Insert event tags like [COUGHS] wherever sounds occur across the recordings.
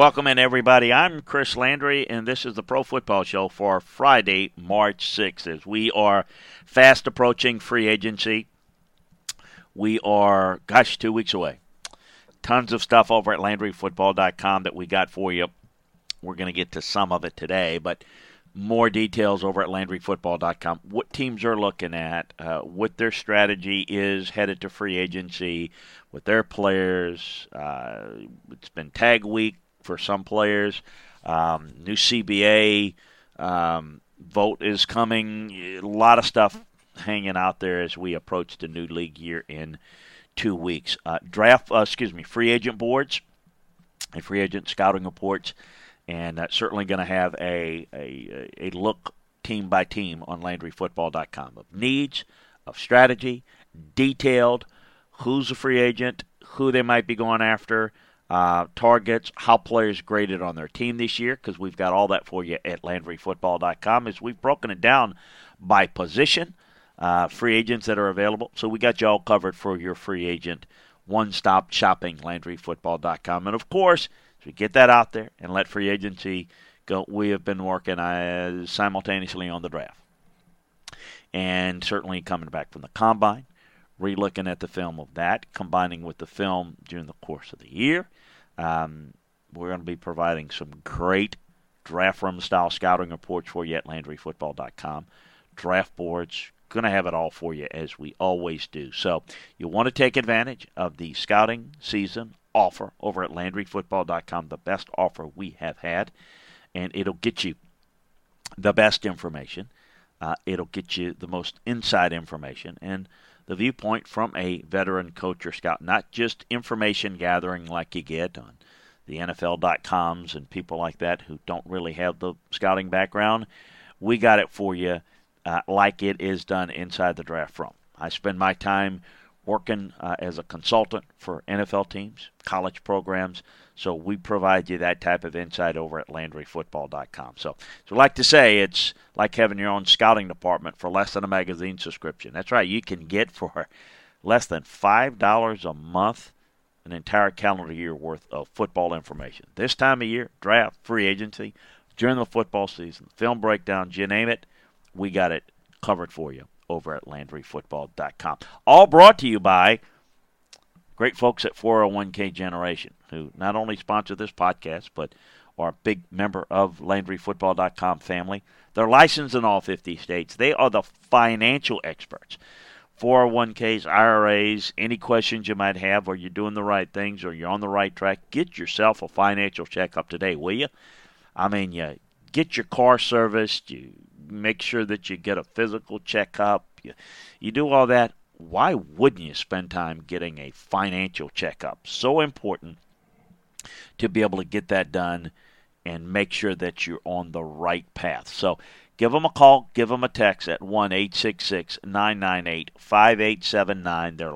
Welcome in, everybody. I'm Chris Landry, and this is the Pro Football Show for Friday, March 6th. As we are fast approaching free agency, we are, gosh, two weeks away. Tons of stuff over at LandryFootball.com that we got for you. We're going to get to some of it today, but more details over at LandryFootball.com. What teams are looking at, uh, what their strategy is headed to free agency with their players. Uh, it's been tag week for some players. Um, new CBA um, vote is coming. A lot of stuff hanging out there as we approach the new league year in two weeks. Uh, draft, uh, excuse me, free agent boards and free agent scouting reports, and uh, certainly going to have a, a a look team by team on LandryFootball.com of needs, of strategy, detailed, who's a free agent, who they might be going after uh, targets, how players graded on their team this year, because we've got all that for you at LandryFootball.com. As we've broken it down by position, uh, free agents that are available. So we got you all covered for your free agent one-stop shopping, LandryFootball.com. And of course, as we get that out there and let free agency go, we have been working uh, simultaneously on the draft, and certainly coming back from the combine re-looking at the film of that, combining with the film during the course of the year. Um, we're going to be providing some great draft room style scouting reports for you at LandryFootball.com. Draft boards, going to have it all for you as we always do. So you want to take advantage of the scouting season offer over at LandryFootball.com, the best offer we have had, and it'll get you the best information. Uh, it'll get you the most inside information and the viewpoint from a veteran coach or scout, not just information gathering like you get on the NFL.coms and people like that who don't really have the scouting background. We got it for you uh, like it is done inside the draft room. I spend my time working uh, as a consultant for NFL teams, college programs. So we provide you that type of insight over at LandryFootball.com. So, so like to say, it's like having your own scouting department for less than a magazine subscription. That's right, you can get for less than five dollars a month an entire calendar year worth of football information. This time of year, draft, free agency, during the football season, film breakdown, you name it, we got it covered for you over at LandryFootball.com. All brought to you by great folks at 401k Generation, who not only sponsor this podcast, but are a big member of LandryFootball.com family. They're licensed in all 50 states. They are the financial experts. 401ks, IRAs, any questions you might have, or you're doing the right things, or you're on the right track, get yourself a financial checkup today, will you? I mean, you get your car serviced, you make sure that you get a physical checkup. You, you do all that. Why wouldn't you spend time getting a financial checkup? So important to be able to get that done and make sure that you're on the right path. So give them a call, give them a text at 1 866 998 5879. They're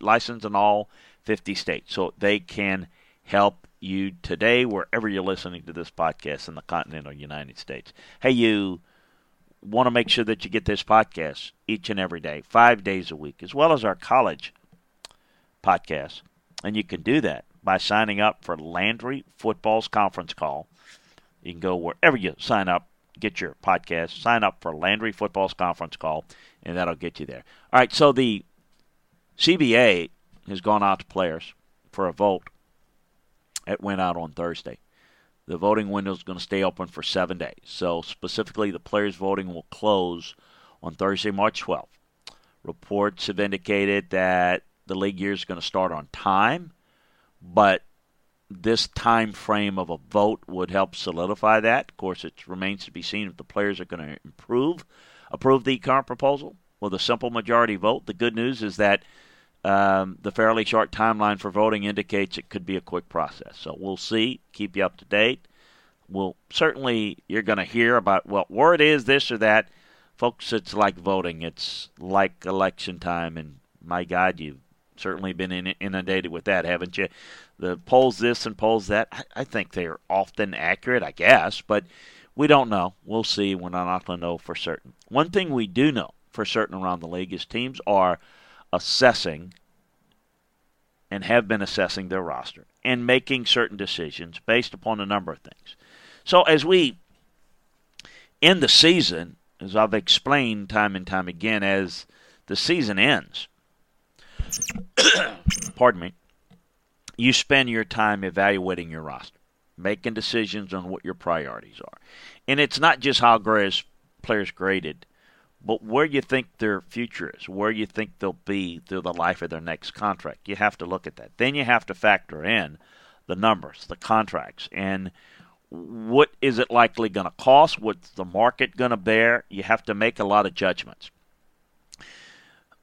licensed in all 50 states, so they can help you today wherever you're listening to this podcast in the continental United States. Hey, you want to make sure that you get this podcast each and every day, five days a week, as well as our college podcast. And you can do that by signing up for Landry Football's conference call. You can go wherever you sign up, get your podcast, sign up for Landry Football's conference call, and that'll get you there. All right, so the CBA has gone out to players for a vote. It went out on Thursday. The voting window is going to stay open for seven days. So, specifically, the players' voting will close on Thursday, March 12th. Reports have indicated that the league year is going to start on time, but this time frame of a vote would help solidify that. Of course, it remains to be seen if the players are going to improve, approve the current proposal with a simple majority vote. The good news is that um, the fairly short timeline for voting indicates it could be a quick process. So we'll see. Keep you up to date. We'll certainly you're going to hear about what word is this or that, folks. It's like voting. It's like election time, and my God, you've certainly been inundated with that, haven't you? The polls this and polls that. I, I think they're often accurate, I guess, but we don't know. We'll see. We're not going to know for certain. One thing we do know for certain around the league is teams are assessing and have been assessing their roster and making certain decisions based upon a number of things. So as we end the season, as I've explained time and time again, as the season ends, [COUGHS] pardon me, you spend your time evaluating your roster, making decisions on what your priorities are. And it's not just how players graded, but where you think their future is, where you think they'll be through the life of their next contract. You have to look at that. Then you have to factor in the numbers, the contracts, and what is it likely going to cost? What's the market going to bear? You have to make a lot of judgments.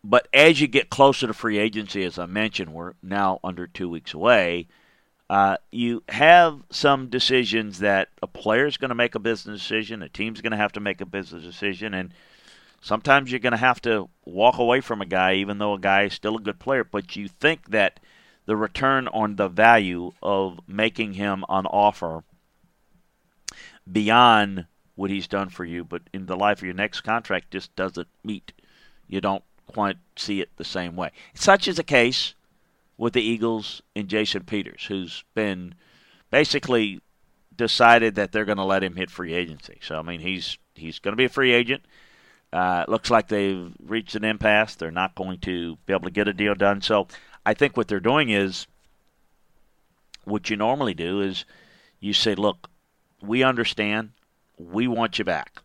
But as you get closer to free agency, as I mentioned, we're now under two weeks away. Uh, you have some decisions that a player is going to make a business decision, a team's going to have to make a business decision, and sometimes you're going to have to walk away from a guy, even though a guy is still a good player. But you think that the return on the value of making him an offer beyond what he's done for you, but in the life of your next contract just doesn't meet. You don't quite see it the same way. Such is the case with the Eagles and Jason Peters, who's been basically decided that they're going to let him hit free agency. So I mean, he's he's going to be a free agent. Uh, it looks like they've reached an impasse. They're not going to be able to get a deal done. So I think what they're doing is what you normally do is you say, look, we understand. We want you back.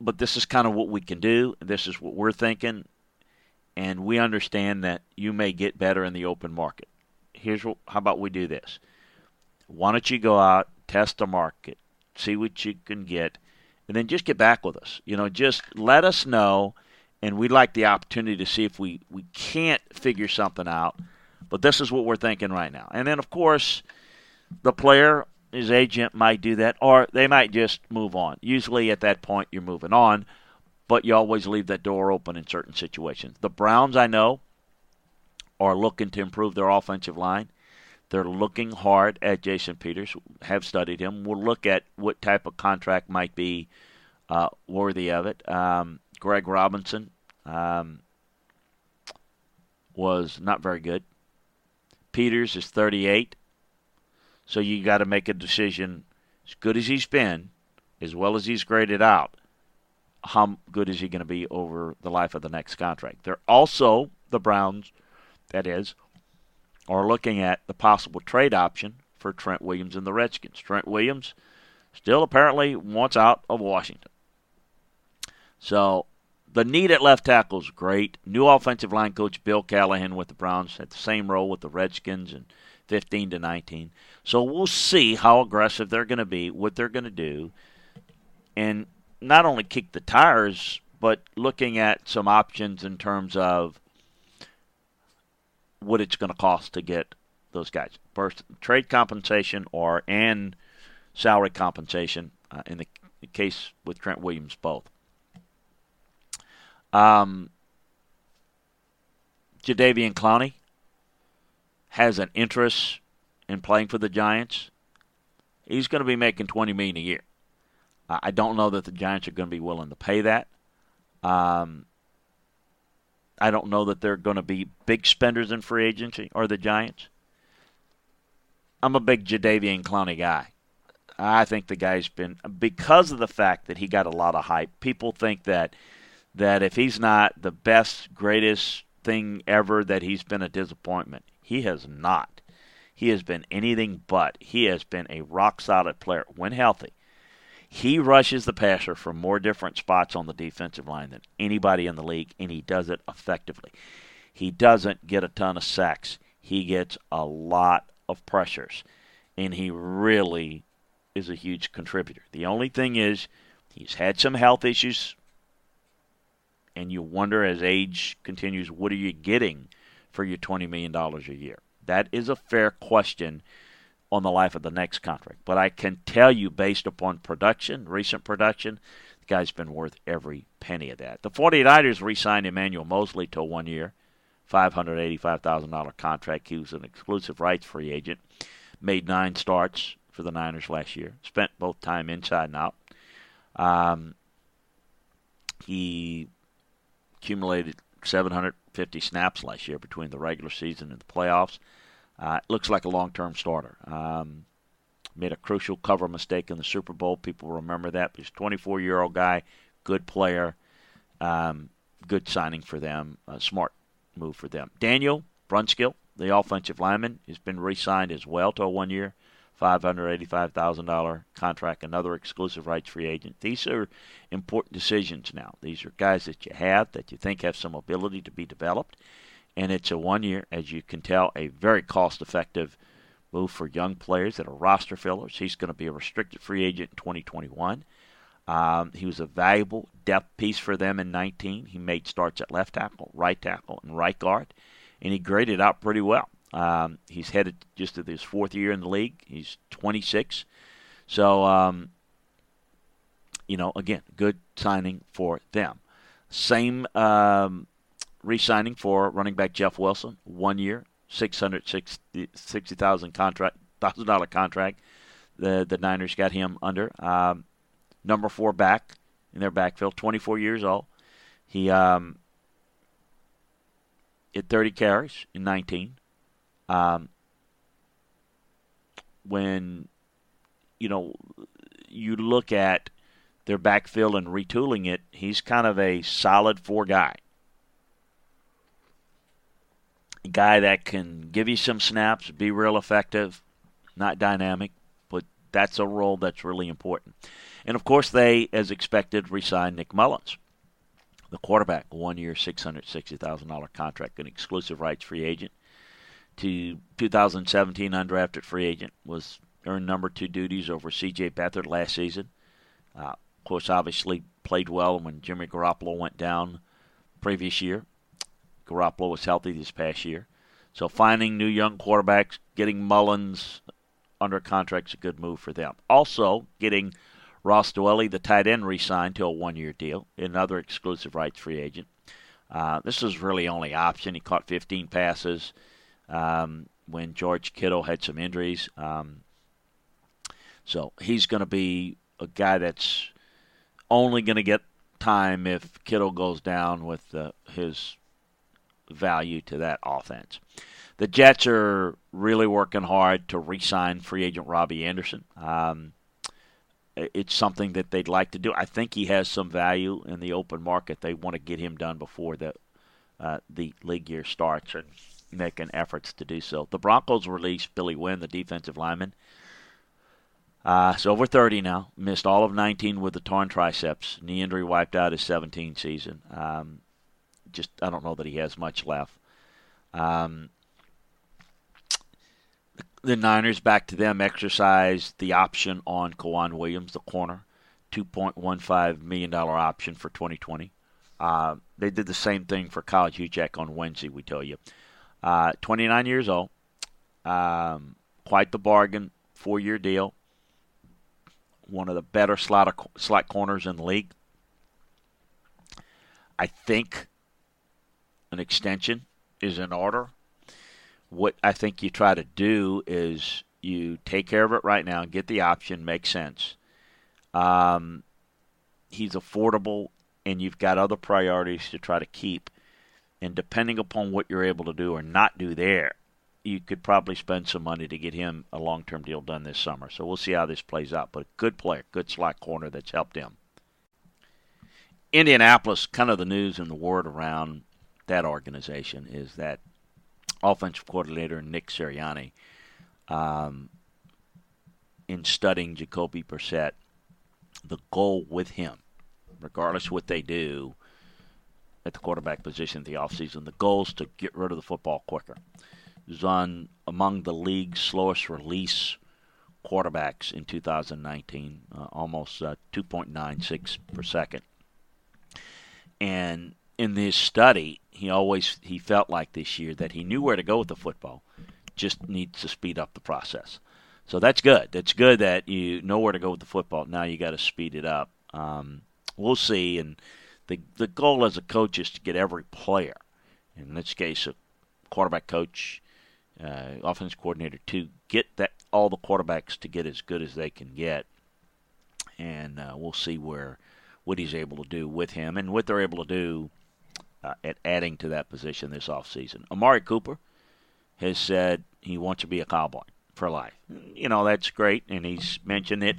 But this is kind of what we can do. This is what we're thinking. And we understand that you may get better in the open market. Here's what, how about we do this? Why don't you go out, test the market, see what you can get, and then just get back with us. You know, just let us know, and we'd like the opportunity to see if we, we can't figure something out. But this is what we're thinking right now. And then, of course, the player, his agent might do that, or they might just move on. Usually at that point, you're moving on, but you always leave that door open in certain situations. The Browns, I know, are looking to improve their offensive line. They're looking hard at Jason Peters, have studied him. We'll look at what type of contract might be uh, worthy of it. Um, Greg Robinson um, was not very good. Peters is 38. So you got to make a decision. As good as he's been, as well as he's graded out, how good is he going to be over the life of the next contract? They're also the Browns, that is, are looking at the possible trade option for Trent Williams and the Redskins. Trent Williams still apparently wants out of Washington. So the need at left tackle is great. New offensive line coach Bill Callahan with the Browns had the same role with the Redskins and 15 to 19. So we'll see how aggressive they're going to be, what they're going to do, and not only kick the tires, but looking at some options in terms of what it's going to cost to get those guys. First, trade compensation or and salary compensation uh, in the case with Trent Williams, both. Um, Jadeveon Clowney has an interest in playing for the Giants. He's going to be making twenty million a year. I don't know that the Giants are going to be willing to pay that. Um, I don't know that they're going to be big spenders in free agency or the Giants. I'm a big Jadeveon Clowney guy. I think the guy's been because of the fact that he got a lot of hype. People think that that if he's not the best, greatest thing ever, that he's been a disappointment. He has not. He has been anything but. He has been a rock solid player when healthy. He rushes the passer from more different spots on the defensive line than anybody in the league, and he does it effectively. He doesn't get a ton of sacks. He gets a lot of pressures, and he really is a huge contributor. The only thing is, he's had some health issues, and you wonder as age continues, what are you getting for your $20 million a year? That is a fair question on the life of the next contract. But I can tell you, based upon production, recent production, the guy's been worth every penny of that. The 49ers re signed Emmanuel Moseley to a one year, $585,000 contract. He was an exclusive rights free agent. Made nine starts for the Niners last year. Spent both time inside and out. Um, he accumulated 750 snaps last year between the regular season and the playoffs. Uh, looks like a long-term starter. Um, made a crucial cover mistake in the Super Bowl. People remember that. He's a 24-year-old guy, good player, um, good signing for them, smart move for them. Daniel Brunskill, the offensive lineman, has been re-signed as well to a one-year, $585,000 contract, another exclusive rights free agent. These are important decisions now. These are guys that you have that you think have some ability to be developed and it's a one year, as you can tell, a very cost effective move for young players that are roster fillers. He's going to be a restricted free agent in 2021. Um, he was a valuable depth piece for them in 19. He made starts at left tackle, right tackle, and right guard, and he graded out pretty well. Um, he's headed just to his fourth year in the league. He's 26. So, um, you know, again, good signing for them. Same um, re-signing for running back Jeff Wilson, one year, six hundred sixty thousand contract, thousand dollar contract. The the Niners got him under um, number four back in their backfield, twenty four years old. He um, thirty carries in nineteen. Um, when you know you look at their backfield and retooling it, he's kind of a solid four guy guy that can give you some snaps, be real effective, not dynamic, but that's a role that's really important. And of course, they, as expected, re-signed Nick Mullens, the quarterback, one year, six hundred sixty thousand dollar contract, an exclusive rights free agent. To 2017 undrafted free agent was earned number two duties over C.J. Beathard last season. Uh, of course, obviously played well when Jimmy Garoppolo went down previous year. Garoppolo was healthy this past year. So finding new young quarterbacks, getting Mullens under contract is a good move for them. Also, getting Ross Dwelley, the tight end, re-signed to a one-year deal, another exclusive rights free agent. Uh, this was really only option. He caught 15 passes um, when George Kittle had some injuries. Um, so he's going to be a guy that's only going to get time if Kittle goes down with uh, his value to that offense. The Jets are really working hard to re-sign free agent Robbie Anderson. Um, it's something that they'd like to do. I think he has some value in the open market. They want to get him done before the uh, the league year starts and making efforts to do so. The Broncos released Billy Winn, the defensive lineman. Uh, he's over 30 now. Missed all of 19 with the torn triceps. Knee injury wiped out his 17 season. Um, just I don't know that he has much left. Um, the Niners back to them exercised the option on K'Waun Williams, the corner, two point one five million dollar option for 2020. Uh, they did the same thing for Kyle Juszczyk on Wednesday. We tell you, uh, 29 years old, um, quite the bargain, four year deal. One of the better slot slot corners in the league. I think an extension is in order. What I think you try to do is you take care of it right now, and get the option, makes sense. Um, he's affordable, and you've got other priorities to try to keep. And depending upon what you're able to do or not do there, you could probably spend some money to get him a long term deal done this summer. So we'll see how this plays out. But a good player, good slot corner that's helped him. Indianapolis, kind of the news and the word around that organization is that offensive coordinator Nick Sirianni, um, in studying Jacoby Brissett, the goal with him, regardless what they do at the quarterback position in the offseason, the goal is to get rid of the football quicker. He's on among the league's slowest release quarterbacks in 2019, uh, almost uh, 2.96 per second. And in this study, he always he felt like this year that he knew where to go with the football, just needs to speed up the process. So that's good. That's good that you know where to go with the football. Now you got to speed it up. Um, we'll see. And the the goal as a coach is to get every player, in this case, a quarterback coach, uh, offense coordinator, to get that all the quarterbacks to get as good as they can get. And uh, we'll see where what he's able to do with him and what they're able to do uh, at adding to that position this offseason. Amari Cooper has said he wants to be a cowboy for life. You know, that's great, and he's mentioned it.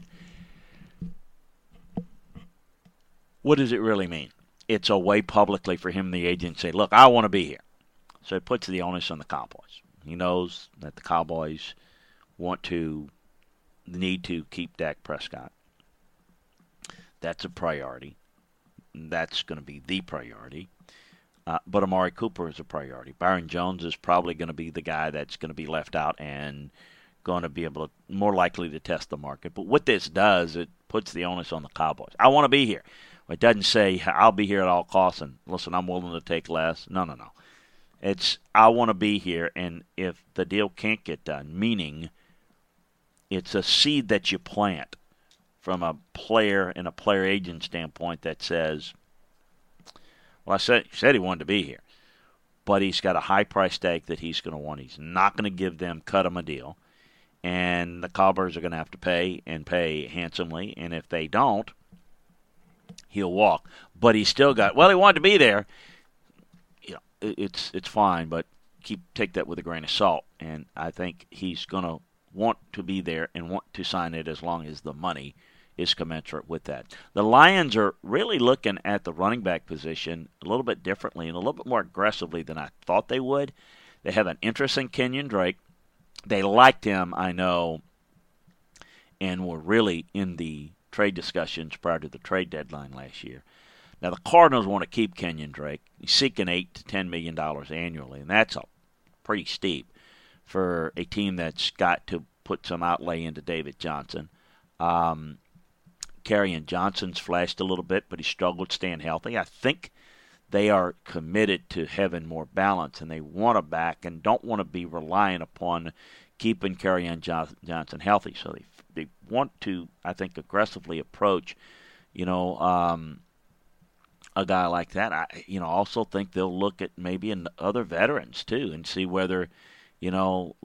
What does it really mean? It's a way publicly for him, and the agent, say, look, I want to be here. So it puts the onus on the Cowboys. He knows that the Cowboys want to, need to keep Dak Prescott. That's a priority. That's going to be the priority. Uh, but Amari Cooper is a priority. Byron Jones is probably going to be the guy that's going to be left out and going to be able to more likely to test the market. But what this does, it puts the onus on the Cowboys. I want to be here. It doesn't say I'll be here at all costs and listen, I'm willing to take less. No, no, no. It's I want to be here, and if the deal can't get done, meaning it's a seed that you plant from a player and a player agent standpoint that says, well, I said said he wanted to be here, but he's got a high price tag that he's going to want. He's not going to give them cut him a deal, and the Cowboys are going to have to pay and pay handsomely. And if they don't, he'll walk. But he's still got. Well, he wanted to be there. You know, it's it's fine, but keep take that with a grain of salt. And I think he's going to want to be there and want to sign it as long as the money is commensurate with that. The Lions are really looking at the running back position a little bit differently and a little bit more aggressively than I thought they would. They have an interest in Kenyon Drake. They liked him, I know, and were really in the trade discussions prior to the trade deadline last year. Now the Cardinals want to keep Kenyon Drake. He's seeking eight to ten million dollars annually, and that's a pretty steep for a team that's got to put some outlay into David Johnson. Um, Kerryon Johnson's flashed a little bit, but he struggled staying healthy. I think they are committed to having more balance, and they want to back and don't want to be reliant upon keeping Kerryon Johnson healthy. So they they want to, I think, aggressively approach, you know, um, a guy like that. I, you know, also think they'll look at maybe in other veterans too and see whether, you know,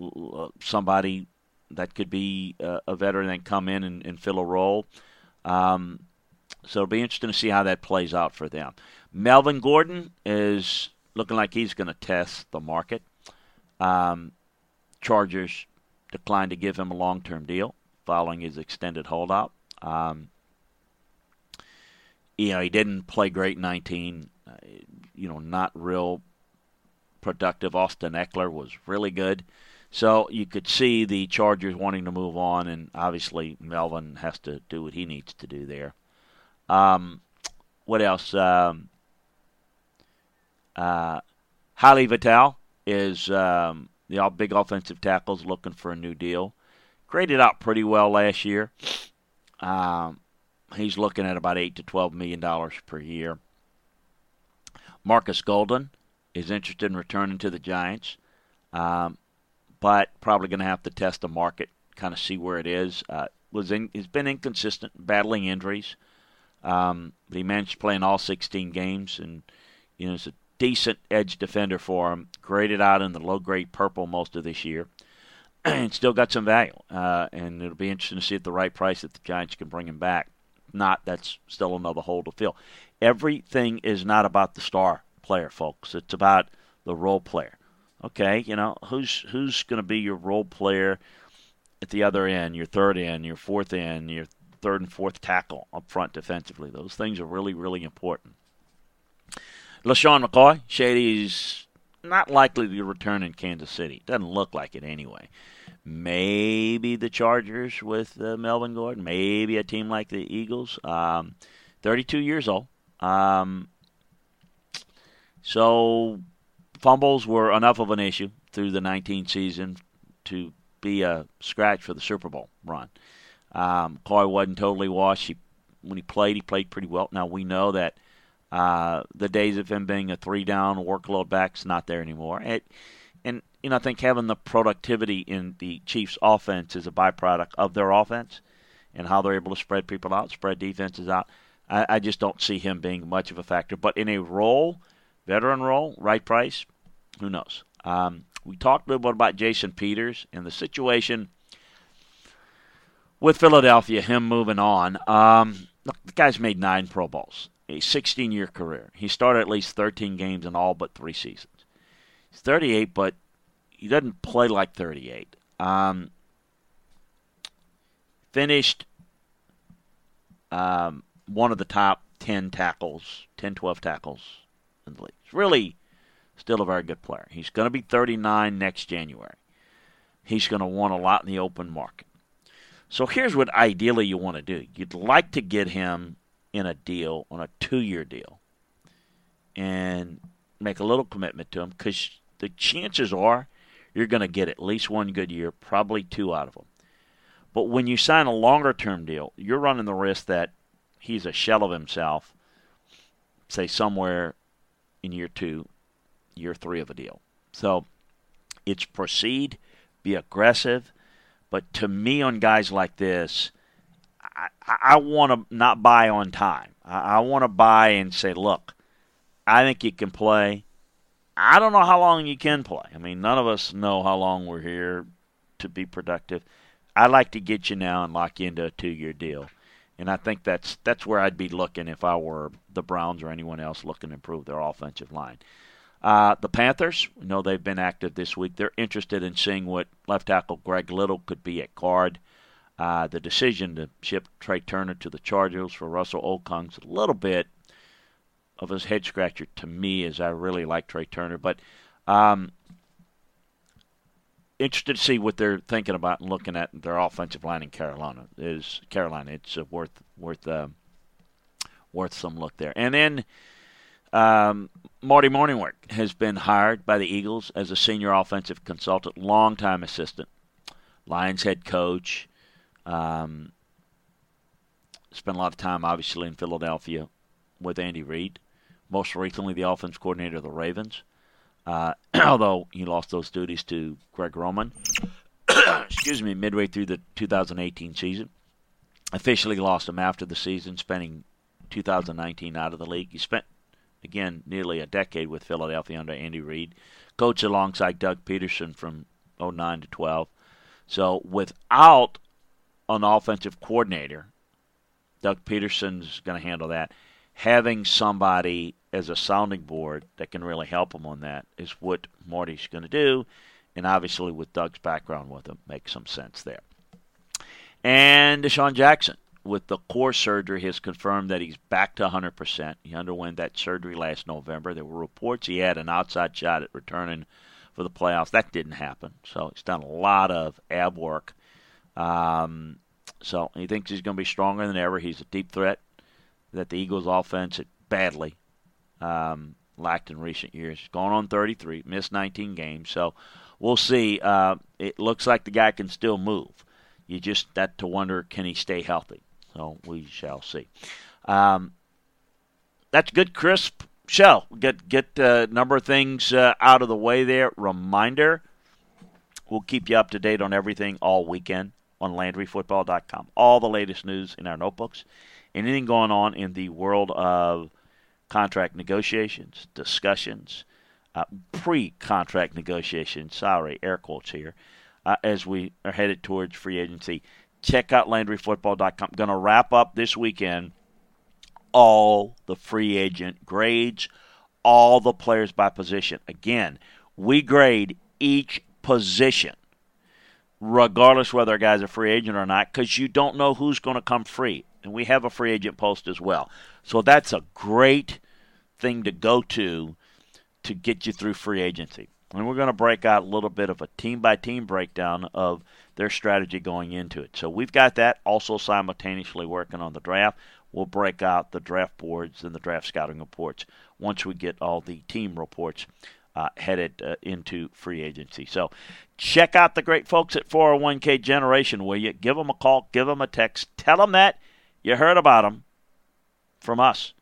somebody that could be a, a veteran that come in and, and fill a role. Um, so it'll be interesting to see how that plays out for them. Melvin Gordon is looking like he's going to test the market. Um, Chargers declined to give him a long term deal following his extended holdout. Um, you know, he didn't play great in 19. Uh, you know, not real productive. Austin Ekeler was really good. So you could see the Chargers wanting to move on, and obviously Melvin has to do what he needs to do there. Um, what else? Um, uh, Haley Vital is um, the big offensive tackles looking for a new deal. Graded out pretty well last year. Um, he's looking at about eight to twelve million dollars per year. Marcus Golden is interested in returning to the Giants. Um, but probably going to have to test the market, kind of see where it is. Uh, was in, he's been inconsistent, battling injuries, um, but he managed to play in all 16 games, and you know, it's a decent edge defender for him. Graded out in the low grade purple most of this year, [CLEARS THROAT] and still got some value. Uh, and it'll be interesting to see at the right price if the Giants can bring him back. not, that's still another hole to fill. Everything is not about the star player, folks. It's about the role player. Okay, you know who's who's going to be your role player at the other end, your third end, your fourth end, your third and fourth tackle up front defensively. Those things are really, really important. LeSean McCoy, Shady's not likely to return in Kansas City. Doesn't look like it anyway. Maybe the Chargers with uh, Melvin Gordon. Maybe a team like the Eagles. Um, 32 years old. Um, so fumbles were enough of an issue through the 19 season to be a scratch for the Super Bowl run. Um, wasn't totally washed. He, when he played, he played pretty well. Now we know that uh, the days of him being a three-down workload back's not there anymore. It, and you know, I think having the productivity in the Chiefs' offense is a byproduct of their offense and how they're able to spread people out, spread defenses out. I, I just don't see him being much of a factor. But in a role, veteran role, right price, who knows? Um, we talked a little bit about Jason Peters and the situation with Philadelphia, him moving on. Um, look, the guy's made nine Pro Bowls, a 16 year career. He started at least 13 games in all but three seasons. He's 38, but he doesn't play like 38. Um, finished um, one of the top 10 tackles, 10, 12 tackles in the league. He's really still a very good player. He's going to be 39 next January. He's going to want a lot in the open market. So here's what ideally you want to do you'd like to get him in a deal, on a two year deal, and make a little commitment to him because the chances are you're going to get at least one good year, probably two out of them. But when you sign a longer term deal, you're running the risk that he's a shell of himself, say somewhere in year two, year three of a deal. So it's proceed, be aggressive. But to me, on guys like this, I, I want to not buy on time. I, I want to buy and say, look, I think you can play. I don't know how long you can play. I mean, none of us know how long we're here to be productive. I'd like to get you now and lock you into a two-year deal, and I think that's that's where I'd be looking if I were the Browns or anyone else looking to improve their offensive line. Uh, the Panthers, we know they've been active this week. They're interested in seeing what left tackle Greg Little could be at guard. Uh, the decision to ship Trai Turner to the Chargers for Russell Okung's a little bit of a head scratcher to me, as I really like Trai Turner. But um, interested to see what they're thinking about and looking at their offensive line in Carolina. Is Carolina? It's uh, worth worth uh, worth some look there. And then um, Marty Mornhinweg has been hired by the Eagles as a senior offensive consultant, longtime assistant, Lions head coach. Um, spent a lot of time, obviously, in Philadelphia with Andy Reid. Most recently, the offense coordinator of the Ravens. Uh, [CLEARS THROAT] although he lost those duties to Greg Roman, [CLEARS THROAT] excuse me, midway through the 2018 season. Officially lost him after the season, spending 2019 out of the league. He spent again, nearly a decade with Philadelphia under Andy Reid, coached alongside Doug Pederson from 09 to 12. So without an offensive coordinator, Doug Pederson's going to handle that. Having somebody as a sounding board that can really help him on that is what Marty's going to do. And obviously, with Doug's background with him, makes some sense there. And DeSean Jackson with the core surgery has confirmed that he's back to 100%. He underwent that surgery last November. There were reports he had an outside shot at returning for the playoffs. That didn't happen. So he's done a lot of ab work. Um, so he thinks he's going to be stronger than ever. He's a deep threat that the Eagles' offense badly um, lacked in recent years. He's gone on 33, missed 19 games. So we'll see. Uh, it looks like the guy can still move. You just have to wonder can he stay healthy? So we shall see. Um, that's good, crisp show. Get get a uh, number of things uh, out of the way there. Reminder: we'll keep you up to date on everything all weekend on LandryFootball.com. All the latest news in our notebooks. Anything going on in the world of contract negotiations, discussions, uh, pre-contract negotiations. Sorry, air quotes here. Uh, as we are headed towards free agency check out LandryFootball.com. Going to wrap up this weekend all the free agent grades, all the players by position. Again, we grade each position, regardless whether a guy's a free agent or not, because you don't know who's going to come free. And we have a free agent post as well. So that's a great thing to go to to get you through free agency. And we're going to break out a little bit of a team by team breakdown of their strategy going into it. So we've got that also simultaneously working on the draft. We'll break out the draft boards and the draft scouting reports once we get all the team reports uh, headed uh, into free agency. So check out the great folks at 401k Generation, will you? Give them a call, give them a text, tell them that you heard about them from us.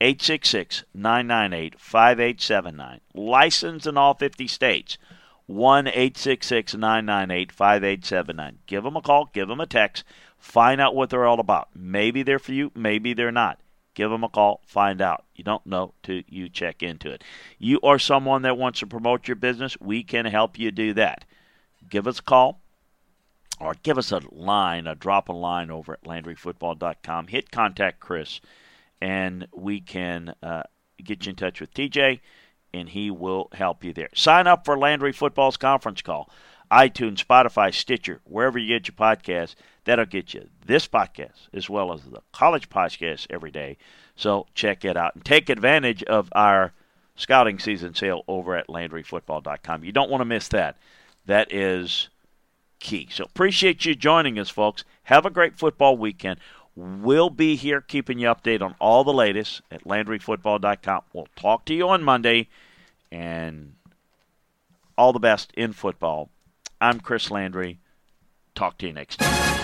866 998 5879. Licensed in all 50 states. 1 866 998 5879. Give them a call, give them a text, find out what they're all about. Maybe they're for you, maybe they're not. Give them a call, find out. You don't know till you check into it. You are someone that wants to promote your business, we can help you do that. Give us a call or give us a line, a drop a line over at LandryFootball.com. Hit contact Chris and we can uh, get you in touch with TJ, and he will help you there. Sign up for Landry Football's conference call. iTunes, Spotify, Stitcher, wherever you get your podcasts, that'll get you this podcast as well as the college podcast every day. So check it out and take advantage of our scouting season sale over at LandryFootball.com. You don't want to miss that. That is key. So appreciate you joining us, folks. Have a great football weekend. We'll be here keeping you updated on all the latest at LandryFootball.com. We'll talk to you on Monday, and all the best in football. I'm Chris Landry. Talk to you next time.